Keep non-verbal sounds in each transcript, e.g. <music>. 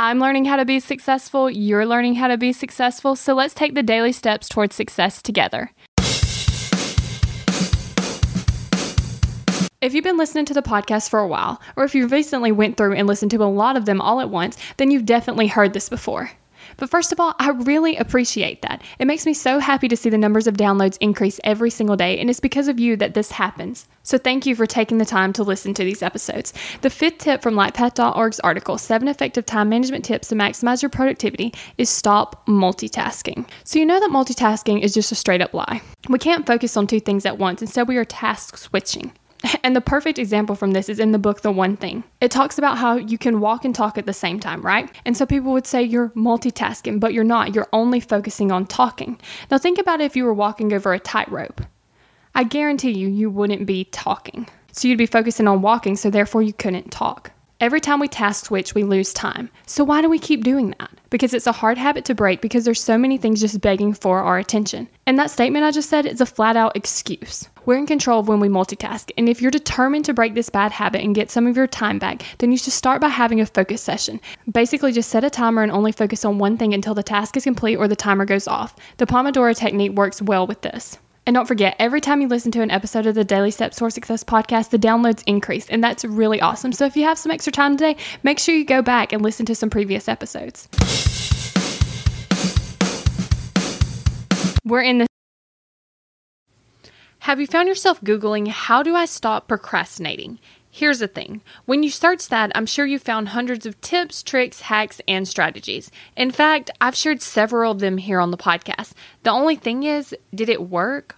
I'm learning how to be successful, you're learning how to be successful, so let's take the daily steps towards success together. If you've been listening to the podcast for a while, or if you recently went through and listened to a lot of them all at once, then you've definitely heard this before. But first of all, I really appreciate that. It makes me so happy to see the numbers of downloads increase every single day, and it's because of you that this happens. So thank you for taking the time to listen to these episodes. The fifth tip from lightpath.org's article, Seven Effective Time Management Tips to Maximize Your Productivity, is stop multitasking. So you know that multitasking is just a straight up lie. We can't focus on two things at once, instead, we are task switching. <laughs> And the perfect example from this is in the book The One Thing. It talks about how you can walk and talk at the same time, right? And so people would say you're multitasking, but you're not. You're only focusing on talking. Now think about if you were walking over a tightrope. I guarantee you, you wouldn't be talking. So you'd be focusing on walking, so therefore you couldn't talk. Every time we task switch, we lose time. So why do we keep doing that? Because it's a hard habit to break because there's so many things just begging for our attention. And that statement I just said is a flat out excuse. We're in control of when we multitask. And if you're determined to break this bad habit and get some of your time back, then you should start by having a focus session. Basically, just set a timer and only focus on one thing until the task is complete or the timer goes off. The Pomodoro technique works well with this. And don't forget, every time you listen to an episode of the Daily Steps Toward Success podcast, the downloads increase, and that's really awesome. So if you have some extra time today, make sure you go back and listen to some previous episodes. We're in the have you found yourself Googling, How do I stop procrastinating? Here's the thing when you search that, I'm sure you found hundreds of tips, tricks, hacks, and strategies. In fact, I've shared several of them here on the podcast. The only thing is, did it work?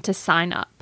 to sign up.